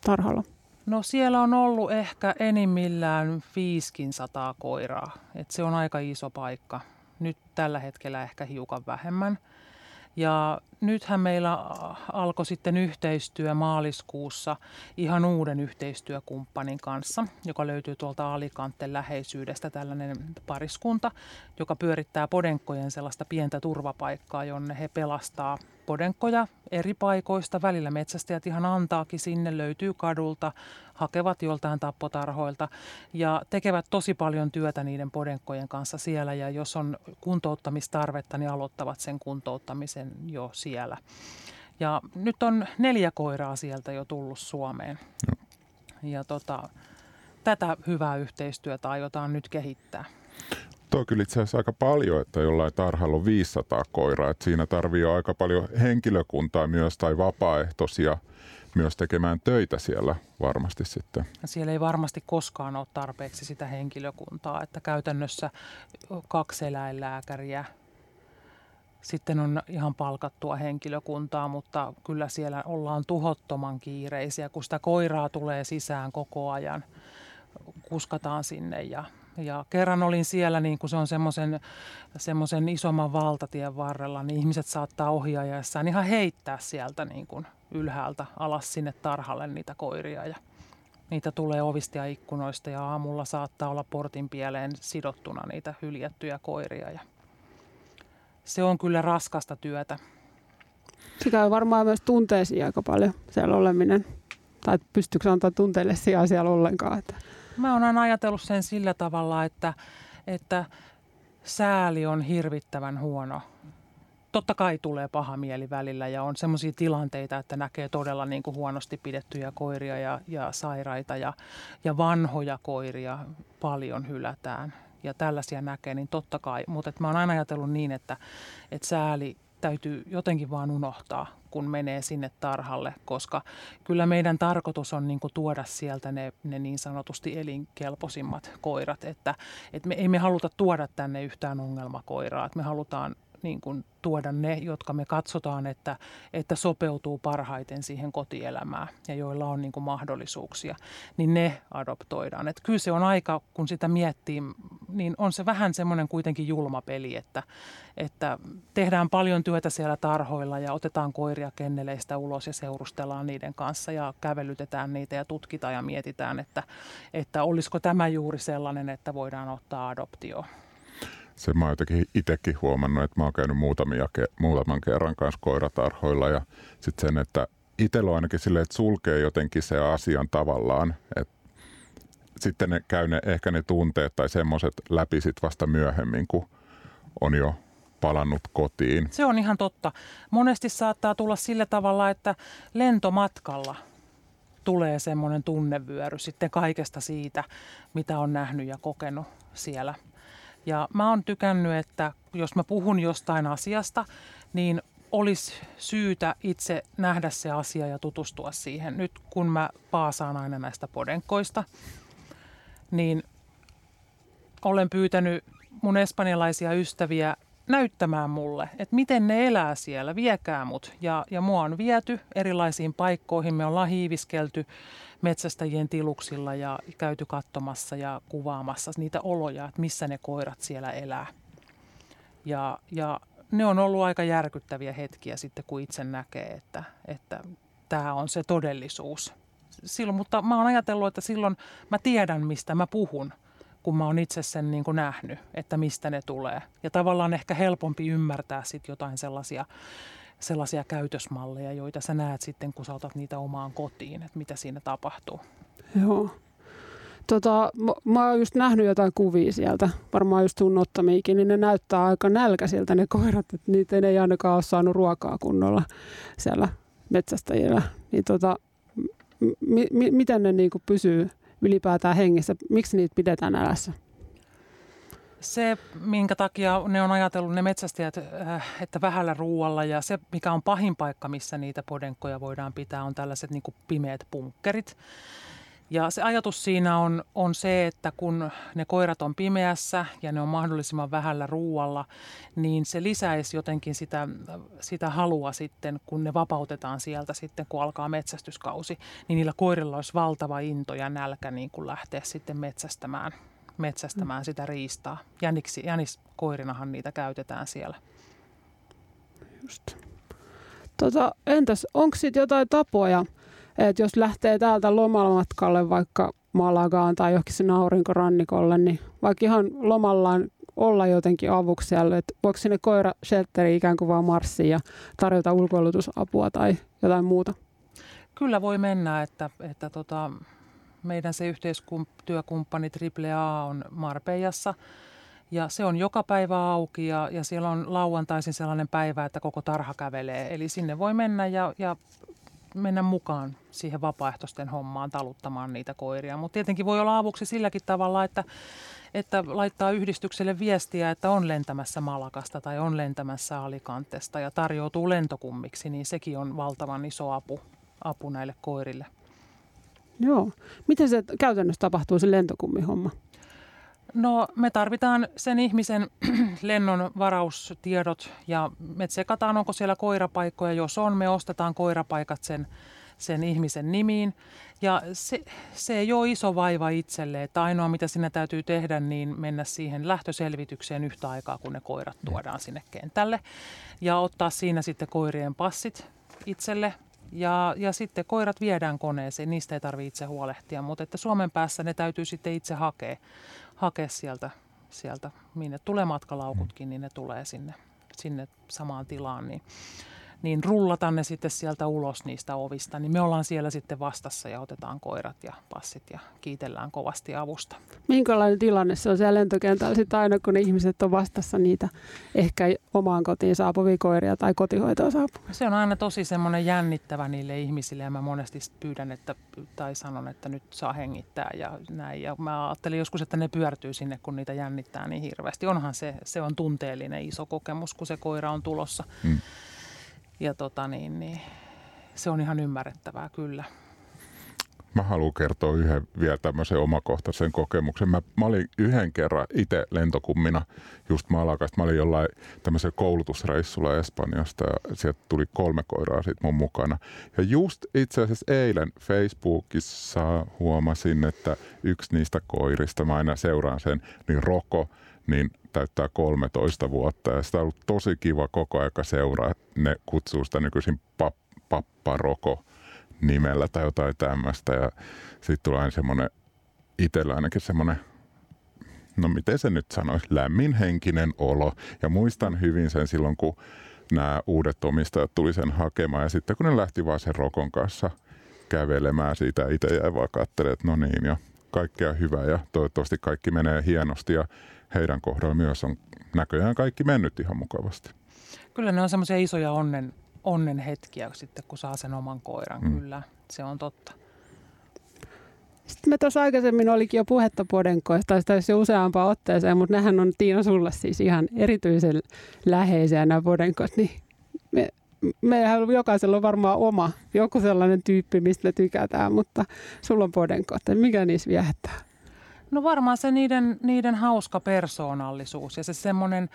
Speaker 2: tarhalla?
Speaker 4: No siellä on ollut ehkä enimmillään 500 koiraa. Et se on aika iso paikka. Nyt tällä hetkellä ehkä hiukan vähemmän. Ja nythän meillä alkoi sitten yhteistyö maaliskuussa ihan uuden yhteistyökumppanin kanssa, joka löytyy tuolta Alikanten läheisyydestä, tällainen pariskunta, joka pyörittää podenkkojen sellaista pientä turvapaikkaa, jonne he pelastaa podenkkoja eri paikoista. Välillä metsästäjät ihan antaakin sinne, löytyy kadulta, hakevat joltain tappotarhoilta ja tekevät tosi paljon työtä niiden podenkkojen kanssa siellä. Ja jos on kuntouttamistarvetta, niin aloittavat sen kuntouttamisen jo siellä. Ja nyt on neljä koiraa sieltä jo tullut Suomeen. No. Ja tota, tätä hyvää yhteistyötä aiotaan nyt kehittää.
Speaker 3: Tuo kyllä itse asiassa aika paljon, että jollain tarhalla on 500 koiraa. Että siinä tarvii aika paljon henkilökuntaa myös tai vapaaehtoisia myös tekemään töitä siellä varmasti sitten.
Speaker 4: Siellä ei varmasti koskaan ole tarpeeksi sitä henkilökuntaa, että käytännössä kaksi eläinlääkäriä, sitten on ihan palkattua henkilökuntaa, mutta kyllä siellä ollaan tuhottoman kiireisiä, kun sitä koiraa tulee sisään koko ajan, kuskataan sinne ja ja kerran olin siellä, niin kun se on semmoisen, semmoisen isomman valtatien varrella, niin ihmiset saattaa ohjaajassaan ihan heittää sieltä niin kuin ylhäältä alas sinne tarhalle niitä koiria. Ja niitä tulee ovista ja ikkunoista ja aamulla saattaa olla portin pieleen sidottuna niitä hyljättyjä koiria. Ja se on kyllä raskasta työtä.
Speaker 2: Käy varmaan myös tunteisiin aika paljon siellä oleminen. Tai pystyykö antaa tunteille sijaa siellä ollenkaan? Että...
Speaker 4: Mä oon aina ajatellut sen sillä tavalla, että, että sääli on hirvittävän huono totta kai tulee paha mieli välillä ja on sellaisia tilanteita, että näkee todella niin kuin huonosti pidettyjä koiria ja, ja sairaita ja, ja vanhoja koiria paljon hylätään ja tällaisia näkee, niin totta kai. Mutta mä oon aina ajatellut niin, että, että sääli täytyy jotenkin vaan unohtaa, kun menee sinne tarhalle, koska kyllä meidän tarkoitus on niin tuoda sieltä ne, ne niin sanotusti elinkelpoisimmat koirat, että, että me ei me haluta tuoda tänne yhtään ongelmakoiraa, että me halutaan niin kuin tuoda ne, jotka me katsotaan, että, että sopeutuu parhaiten siihen kotielämään ja joilla on niin kuin mahdollisuuksia, niin ne adoptoidaan. Et kyllä se on aika, kun sitä miettii, niin on se vähän semmoinen kuitenkin julma peli, että, että tehdään paljon työtä siellä tarhoilla ja otetaan koiria kenneleistä ulos ja seurustellaan niiden kanssa ja kävelytetään niitä ja tutkitaan ja mietitään, että, että olisiko tämä juuri sellainen, että voidaan ottaa adoptioon
Speaker 3: se mä oon jotenkin itsekin huomannut, että mä oon käynyt muutamia, muutaman kerran kanssa koiratarhoilla ja sitten sen, että itsellä on ainakin silleen, että sulkee jotenkin se asian tavallaan, että sitten ne käy ne, ehkä ne tunteet tai semmoiset läpi sit vasta myöhemmin, kun on jo palannut kotiin.
Speaker 4: Se on ihan totta. Monesti saattaa tulla sillä tavalla, että lentomatkalla tulee semmoinen tunnevyöry sitten kaikesta siitä, mitä on nähnyt ja kokenut siellä – ja mä oon tykännyt, että jos mä puhun jostain asiasta, niin olisi syytä itse nähdä se asia ja tutustua siihen. Nyt kun mä paasaan aina näistä podenkoista, niin olen pyytänyt mun espanjalaisia ystäviä näyttämään mulle, että miten ne elää siellä, viekää mut. Ja, ja mua on viety erilaisiin paikkoihin, me ollaan hiiviskelty metsästäjien tiluksilla ja käyty katsomassa ja kuvaamassa niitä oloja, että missä ne koirat siellä elää. Ja, ja ne on ollut aika järkyttäviä hetkiä sitten, kun itse näkee, että, että tämä on se todellisuus. Silloin, mutta mä oon ajatellut, että silloin mä tiedän, mistä mä puhun, kun mä oon itse sen niin kuin nähnyt, että mistä ne tulee. Ja tavallaan ehkä helpompi ymmärtää sitten jotain sellaisia sellaisia käytösmalleja, joita sä näet sitten, kun sä otat niitä omaan kotiin, että mitä siinä tapahtuu.
Speaker 2: Joo. Tota, mä, mä oon just nähnyt jotain kuvia sieltä, varmaan just sun ottamiikin, niin ne näyttää aika nälkäisiltä ne koirat, että niitä ei ainakaan ole saanut ruokaa kunnolla siellä metsästäjillä. Niin tota, m- m- miten ne niinku pysyy ylipäätään hengissä? Miksi niitä pidetään älässä?
Speaker 4: Se, minkä takia ne on ajatellut ne metsästäjät, äh, että vähällä ruualla ja se, mikä on pahin paikka, missä niitä podenkkoja voidaan pitää, on tällaiset niin pimeät punkkerit. Ja se ajatus siinä on, on se, että kun ne koirat on pimeässä ja ne on mahdollisimman vähällä ruualla, niin se lisäisi jotenkin sitä, sitä halua sitten, kun ne vapautetaan sieltä sitten, kun alkaa metsästyskausi, niin niillä koirilla olisi valtava into ja nälkä niin kuin lähteä sitten metsästämään metsästämään sitä riistaa. Jäniksi, jäniskoirinahan niitä käytetään siellä.
Speaker 2: Just. Tota, entäs, onko sitten jotain tapoja, että jos lähtee täältä lomamatkalle vaikka Malagaan tai johonkin sinne aurinkorannikolle, niin vaikka ihan lomallaan olla jotenkin avuksi siellä, että voiko sinne koira shelteri ikään kuin vaan marssiin ja tarjota ulkoilutusapua tai jotain muuta?
Speaker 4: Kyllä voi mennä, että, että tota, meidän se yhteistyökumppani AAA on Marpeijassa ja se on joka päivä auki ja, ja siellä on lauantaisin sellainen päivä, että koko tarha kävelee. Eli sinne voi mennä ja, ja mennä mukaan siihen vapaaehtoisten hommaan taluttamaan niitä koiria. Mutta tietenkin voi olla avuksi silläkin tavalla, että, että laittaa yhdistykselle viestiä, että on lentämässä Malakasta tai on lentämässä Alicantesta ja tarjoutuu lentokummiksi, niin sekin on valtavan iso apu, apu näille koirille.
Speaker 2: Joo. Miten se käytännössä tapahtuu se lentokummihomma?
Speaker 4: No me tarvitaan sen ihmisen lennon varaustiedot ja me tsekataan, onko siellä koirapaikkoja. Jos on, me ostetaan koirapaikat sen, sen ihmisen nimiin. Ja se, se ei ole iso vaiva itselle, että ainoa mitä sinä täytyy tehdä, niin mennä siihen lähtöselvitykseen yhtä aikaa, kun ne koirat tuodaan sinne kentälle. Ja ottaa siinä sitten koirien passit itselle ja, ja sitten koirat viedään koneeseen, niistä ei tarvitse itse huolehtia, mutta että Suomen päässä ne täytyy sitten itse hakea, hakea sieltä, sieltä, minne tulee matkalaukutkin, niin ne tulee sinne, sinne samaan tilaan. Niin, niin rullata ne sitten sieltä ulos niistä ovista. Niin me ollaan siellä sitten vastassa ja otetaan koirat ja passit ja kiitellään kovasti avusta.
Speaker 2: Minkälainen tilanne se on siellä lentokentällä sitten aina, kun ne ihmiset on vastassa niitä ehkä omaan kotiin saapuvia koiria tai kotihoitoa saapuvia?
Speaker 4: Se on aina tosi semmoinen jännittävä niille ihmisille ja mä monesti pyydän että, tai sanon, että nyt saa hengittää ja näin. Ja mä ajattelin joskus, että ne pyörtyy sinne, kun niitä jännittää niin hirveästi. Onhan se, se on tunteellinen iso kokemus, kun se koira on tulossa. Mm. Ja tota niin, niin, se on ihan ymmärrettävää kyllä.
Speaker 3: Mä haluan kertoa yhden vielä tämmöisen omakohtaisen kokemuksen. Mä, mä olin yhden kerran itse lentokummina just Malakasta. Mä olin jollain tämmöisellä koulutusreissulla Espanjasta ja sieltä tuli kolme koiraa siitä mun mukana. Ja just itse asiassa eilen Facebookissa huomasin, että yksi niistä koirista, mä aina seuraan sen, niin Roko, niin täyttää 13 vuotta ja sitä on ollut tosi kiva koko aika seuraa. Ne kutsuu sitä nykyisin pap, papparoko nimellä tai jotain tämmöistä ja sitten tulee aina semmoinen itsellä ainakin semmoinen no miten se nyt sanoisi, lämminhenkinen olo. Ja muistan hyvin sen silloin, kun nämä uudet omistajat tuli sen hakemaan. Ja sitten kun ne lähti vaan sen rokon kanssa kävelemään siitä, itse jäi vaan katselemaan, että no niin, ja kaikkea hyvää ja toivottavasti kaikki menee hienosti. Ja heidän kohdalla myös on näköjään kaikki mennyt ihan mukavasti.
Speaker 4: Kyllä ne on semmoisia isoja onnen, onnen hetkiä sitten, kun saa sen oman koiran. Mm. Kyllä, se on totta.
Speaker 2: Sitten me tuossa aikaisemmin olikin jo puhetta podenkoista, tai sitä jo useampaan otteeseen, mutta nehän on Tiina sulle siis ihan erityisen läheisiä nämä podenkot, niin me, meillähän jokaisella on varmaan oma, joku sellainen tyyppi, mistä me tykätään, mutta sulla on podenkot, mikä niissä viehättää?
Speaker 4: No varmaan se niiden, niiden hauska persoonallisuus ja se semmoinen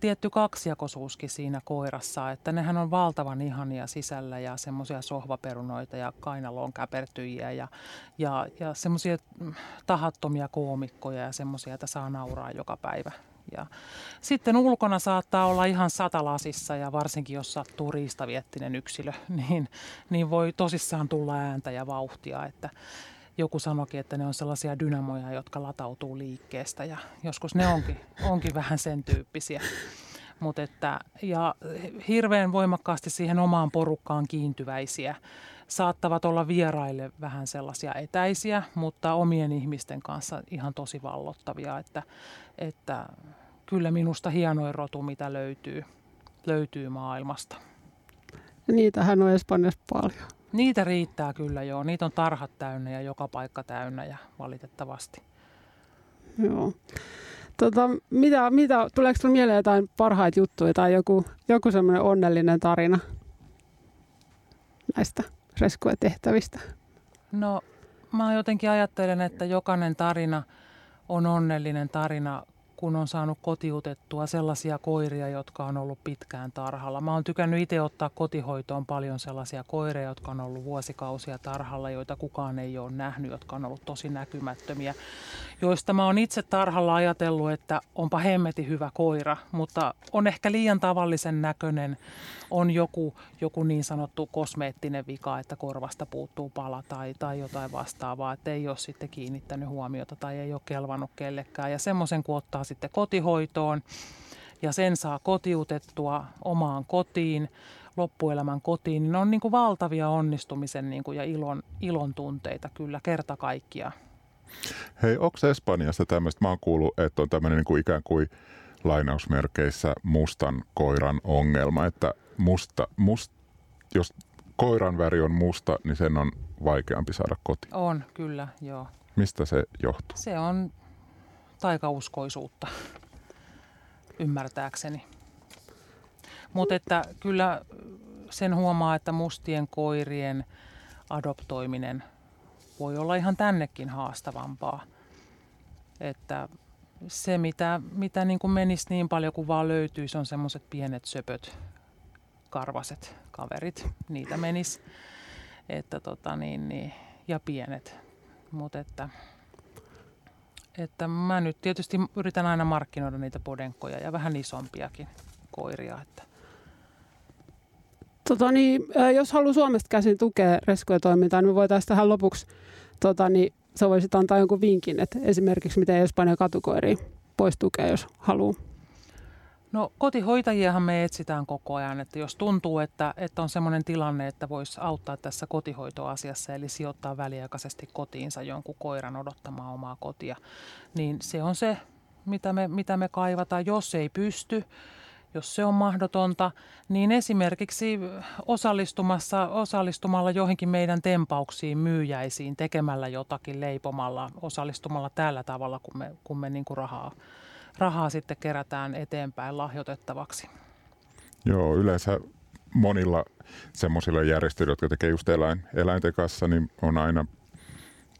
Speaker 4: tietty kaksijakoisuuskin siinä koirassa, että nehän on valtavan ihania sisällä ja semmoisia sohvaperunoita ja kainaloon käpertyjiä ja, ja, ja semmoisia tahattomia koomikkoja ja semmoisia, että saa nauraa joka päivä. Ja sitten ulkona saattaa olla ihan satalasissa ja varsinkin jos sattuu riistaviettinen yksilö, niin, niin voi tosissaan tulla ääntä ja vauhtia, että joku sanoikin, että ne on sellaisia dynamoja, jotka latautuu liikkeestä ja joskus ne onkin, onkin vähän sen tyyppisiä. Mut että, ja hirveän voimakkaasti siihen omaan porukkaan kiintyväisiä. Saattavat olla vieraille vähän sellaisia etäisiä, mutta omien ihmisten kanssa ihan tosi vallottavia. Että, että kyllä minusta hienoin rotu, mitä löytyy, löytyy maailmasta.
Speaker 2: Niitähän on Espanjassa paljon.
Speaker 4: Niitä riittää kyllä joo. Niitä on tarhat täynnä ja joka paikka täynnä ja valitettavasti.
Speaker 2: Joo. Tota, mitä, mitä, tuleeko sinulle mieleen jotain parhaita juttuja tai joku, joku semmoinen onnellinen tarina näistä rescue-tehtävistä?
Speaker 4: No mä jotenkin ajattelen, että jokainen tarina on onnellinen tarina, kun on saanut kotiutettua sellaisia koiria, jotka on ollut pitkään tarhalla. Mä oon tykännyt itse ottaa kotihoitoon paljon sellaisia koiria, jotka on ollut vuosikausia tarhalla, joita kukaan ei ole nähnyt, jotka on ollut tosi näkymättömiä, joista mä oon itse tarhalla ajatellut, että onpa hemmeti hyvä koira, mutta on ehkä liian tavallisen näköinen, on joku, joku niin sanottu kosmeettinen vika, että korvasta puuttuu pala tai, tai jotain vastaavaa, että ei ole sitten kiinnittänyt huomiota tai ei ole kelvannut kellekään. Ja semmoisen kun ottaa sitten kotihoitoon ja sen saa kotiutettua omaan kotiin, loppuelämän kotiin, niin ne on niin kuin valtavia onnistumisen niin kuin ja ilon, ilon tunteita kyllä kerta kaikkiaan.
Speaker 3: Hei, onko Espanjassa tämmöistä, mä oon kuullut, että on tämmöinen niin kuin ikään kuin lainausmerkeissä mustan koiran ongelma, että musta, must, jos koiran väri on musta, niin sen on vaikeampi saada kotiin.
Speaker 4: On, kyllä, joo.
Speaker 3: Mistä se johtuu?
Speaker 4: Se on taikauskoisuutta, ymmärtääkseni. Mutta että kyllä sen huomaa, että mustien koirien adoptoiminen voi olla ihan tännekin haastavampaa. Että se, mitä, mitä niin kuin menisi niin paljon kuin vaan löytyisi, on semmoiset pienet söpöt, karvaset kaverit. Niitä menisi. Että tota niin, niin, ja pienet. Mutta että, että mä nyt tietysti yritän aina markkinoida niitä podenkkoja ja vähän isompiakin koiria. Että.
Speaker 2: Tota niin, jos haluaa Suomesta käsin tukea rescue-toimintaa, niin me voitaisiin tähän lopuksi, tota niin, sä voisit antaa jonkun vinkin, että esimerkiksi miten Espanjan katukoiria voisi tukea, jos haluaa.
Speaker 4: No kotihoitajiahan me etsitään koko ajan, että jos tuntuu, että, että on sellainen tilanne, että voisi auttaa tässä kotihoitoasiassa, eli sijoittaa väliaikaisesti kotiinsa jonkun koiran odottamaan omaa kotia, niin se on se, mitä me, mitä me kaivataan. Jos ei pysty, jos se on mahdotonta, niin esimerkiksi osallistumassa, osallistumalla johonkin meidän tempauksiin, myyjäisiin, tekemällä jotakin, leipomalla, osallistumalla tällä tavalla, kun me, kun me niin kuin rahaa, rahaa sitten kerätään eteenpäin lahjoitettavaksi.
Speaker 3: Joo, yleensä monilla semmoisilla järjestöillä, jotka tekee just eläin, eläinten kanssa, niin on aina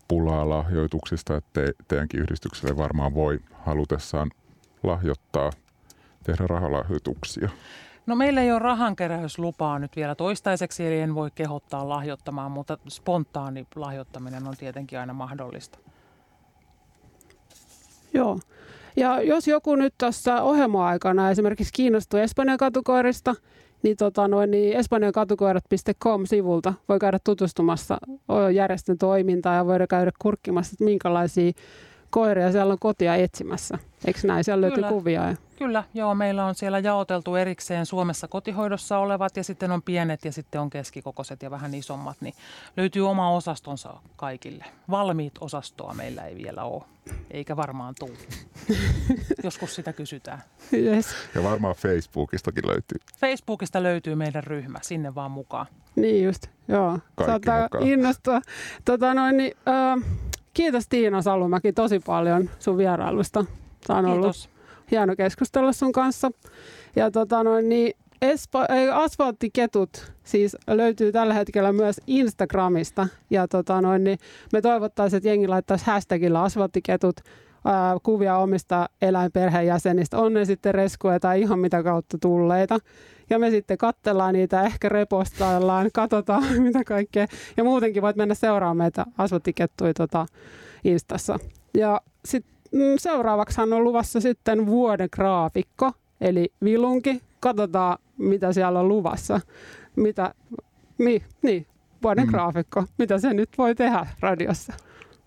Speaker 3: pulaa lahjoituksista, että te, teidänkin yhdistykselle varmaan voi halutessaan lahjoittaa – tehdä rahalahjoituksia?
Speaker 4: No meillä ei ole rahankeräyslupaa nyt vielä toistaiseksi, eli en voi kehottaa lahjoittamaan, mutta spontaani lahjoittaminen on tietenkin aina mahdollista.
Speaker 2: Joo. Ja jos joku nyt tässä ohjelma-aikana esimerkiksi kiinnostuu Espanjan katukoirista, niin, tota noin, niin espanjankatukoirat.com-sivulta voi käydä tutustumassa järjestön toimintaan ja voida käydä kurkkimassa, että minkälaisia koiria siellä on kotia etsimässä. Eikö näin? Siellä löytyy Kyllä. kuvia. Ja...
Speaker 4: Kyllä, joo. Meillä on siellä jaoteltu erikseen Suomessa kotihoidossa olevat ja sitten on pienet ja sitten on keskikokoiset ja vähän isommat. Niin löytyy oma osastonsa kaikille. Valmiit osastoa meillä ei vielä ole, eikä varmaan tule. Joskus sitä kysytään.
Speaker 3: Yes. Ja varmaan Facebookistakin löytyy.
Speaker 4: Facebookista löytyy meidän ryhmä, sinne vaan mukaan.
Speaker 2: Niin just, joo. Kaikki Saattaa innostua. Tota noin, niin, äh, kiitos Tiina Salumäki tosi paljon sun vierailusta. Tämä on Kiitos. ollut hieno keskustella sun kanssa. Ja tota noin, niin Espo, asfalttiketut siis löytyy tällä hetkellä myös Instagramista. Ja tota noin, niin me toivottaisiin, että jengi laittaisi hashtagilla asfalttiketut ää, kuvia omista eläinperheenjäsenistä. On ne sitten reskuja tai ihan mitä kautta tulleita. Ja me sitten katsellaan niitä, ehkä repostaillaan, katsotaan mitä kaikkea. Ja muutenkin voit mennä seuraamaan meitä asfalttikettuja tota Instassa. Ja sitten seuraavaksihan on luvassa sitten vuoden graafikko, eli vilunki. Katsotaan, mitä siellä on luvassa. Mitä, niin, niin vuoden mm. graafikko. Mitä se nyt voi tehdä radiossa?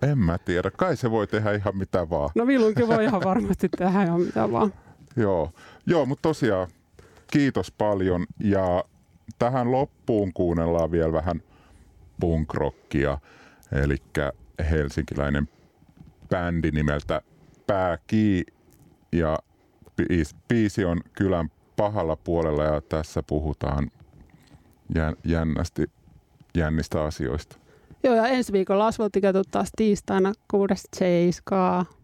Speaker 3: En mä tiedä. Kai se voi tehdä ihan mitä vaan.
Speaker 2: No vilunki voi ihan varmasti tehdä ihan mitä vaan.
Speaker 3: Joo, Joo mutta tosiaan kiitos paljon. Ja tähän loppuun kuunnellaan vielä vähän punkrockia. Eli helsinkiläinen bändi nimeltä Pääki ja biisi on kylän pahalla puolella ja tässä puhutaan jännästi jännistä asioista.
Speaker 2: Joo, ja ensi viikolla asfalttiketut taas tiistaina 6.7.